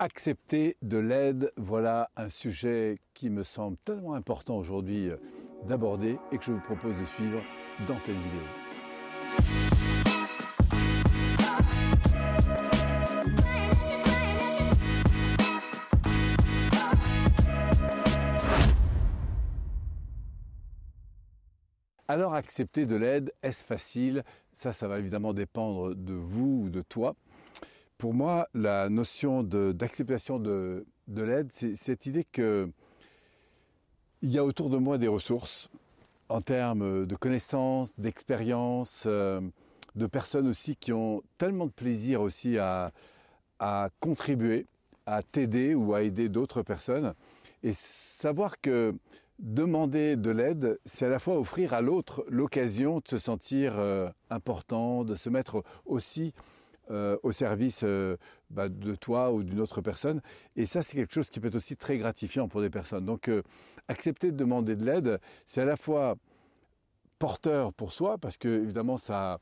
accepter de l'aide, voilà un sujet qui me semble tellement important aujourd'hui euh, d'aborder et que je vous propose de suivre dans cette vidéo. Alors accepter de l'aide, est-ce facile? Ça, ça va évidemment dépendre de vous ou de toi. Pour moi, la notion d'acceptation de, l'aide, c'est cette idée que il y a autour de moi des ressources en termes de connaissances, d'expériences, euh, de personnes aussi qui ont tellement de plaisir aussi à, contribuer, à t'aider ou à aider d'autres personnes. Et savoir que demander de l'aide, c'est à la fois offrir à l'autre l'occasion de se sentir euh, important, de se mettre aussi euh, au service euh, bah, de toi ou d'une autre personne. Et ça, c'est quelque chose qui peut être aussi très gratifiant pour des personnes. Donc, euh, accepter de demander de l'aide, c'est à la fois porteur pour soi, parce que évidemment, ça,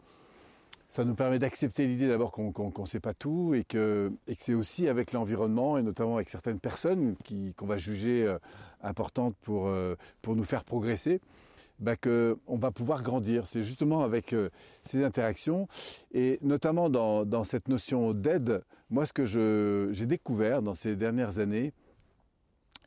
ça nous permet d'accepter l'idée d'abord qu'on ne sait pas tout et que, et que c'est aussi avec l'environnement et notamment avec certaines personnes qu'on va juger importantes pour, pour nous faire progresser bah, qu'on va pouvoir grandir. C'est justement avec euh, ces interactions et notamment dans, dans cette notion d'aide, moi ce que j'ai découvert dans ces dernières années,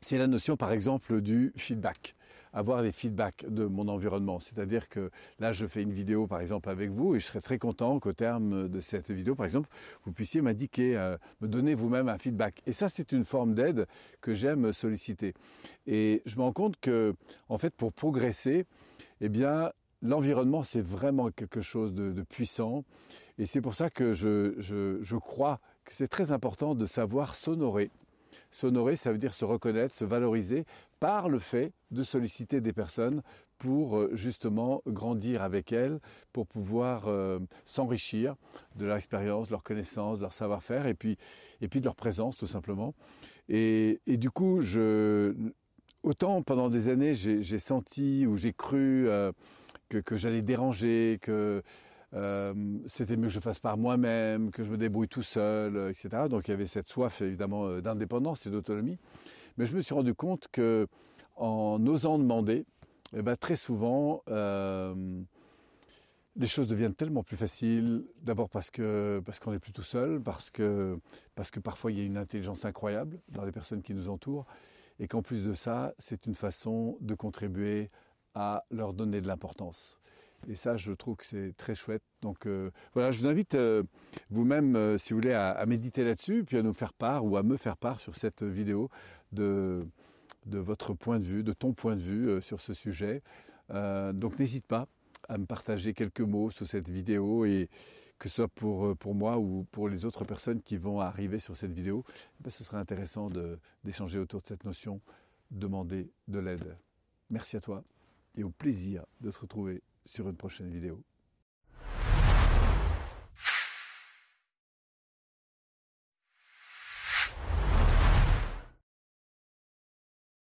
c'est la notion par exemple du feedback avoir des feedbacks de mon environnement. C'est-à-dire que là, je fais une vidéo, par exemple, avec vous, et je serais très content qu'au terme de cette vidéo, par exemple, vous puissiez m'indiquer, euh, me donner vous-même un feedback. Et ça, c'est une forme d'aide que j'aime solliciter. Et je me rends compte que, en fait, pour progresser, eh bien, l'environnement, c'est vraiment quelque chose de, puissant. Et c'est pour ça que je, je crois que c'est très important de savoir s'honorer. S'honorer, ça veut dire se reconnaître, se valoriser par le fait de solliciter des personnes pour euh, justement grandir avec elles, pour pouvoir euh, s'enrichir de leur expérience, de leur connaissance, de leur savoir-faire et puis, et puis de leur présence tout simplement. Et, du coup, autant pendant des années, j'ai senti ou j'ai cru euh, que, j'allais déranger, que euh, c'était mieux que je fasse par moi-même, que je me débrouille tout seul, euh, etc. Donc il y avait cette soif évidemment d'indépendance et d'autonomie. Mais je me suis rendu compte que en osant demander, eh ben, très souvent, les choses deviennent tellement plus faciles. D'abord parce que parce qu'on n'est plus tout seul, parce que parce que parfois il y a une intelligence incroyable dans les personnes qui nous entourent, et qu'en plus de ça, c'est une façon de contribuer à leur donner de l'importance. Et ça, je trouve que c'est très chouette. Donc euh, voilà, je vous invite euh, vous-même, euh, si vous voulez, à, méditer là-dessus, puis à nous faire part ou à me faire part sur cette vidéo de, de votre point de vue, de ton point de vue sur ce sujet. donc n'hésite pas à me partager quelques mots sur cette vidéo et que ce soit pour, pour moi ou pour les autres personnes qui vont arriver sur cette vidéo, eh ben, ce serait intéressant d'échanger autour de cette notion, demander de l'aide. Merci à toi et au plaisir de te retrouver sur une prochaine vidéo.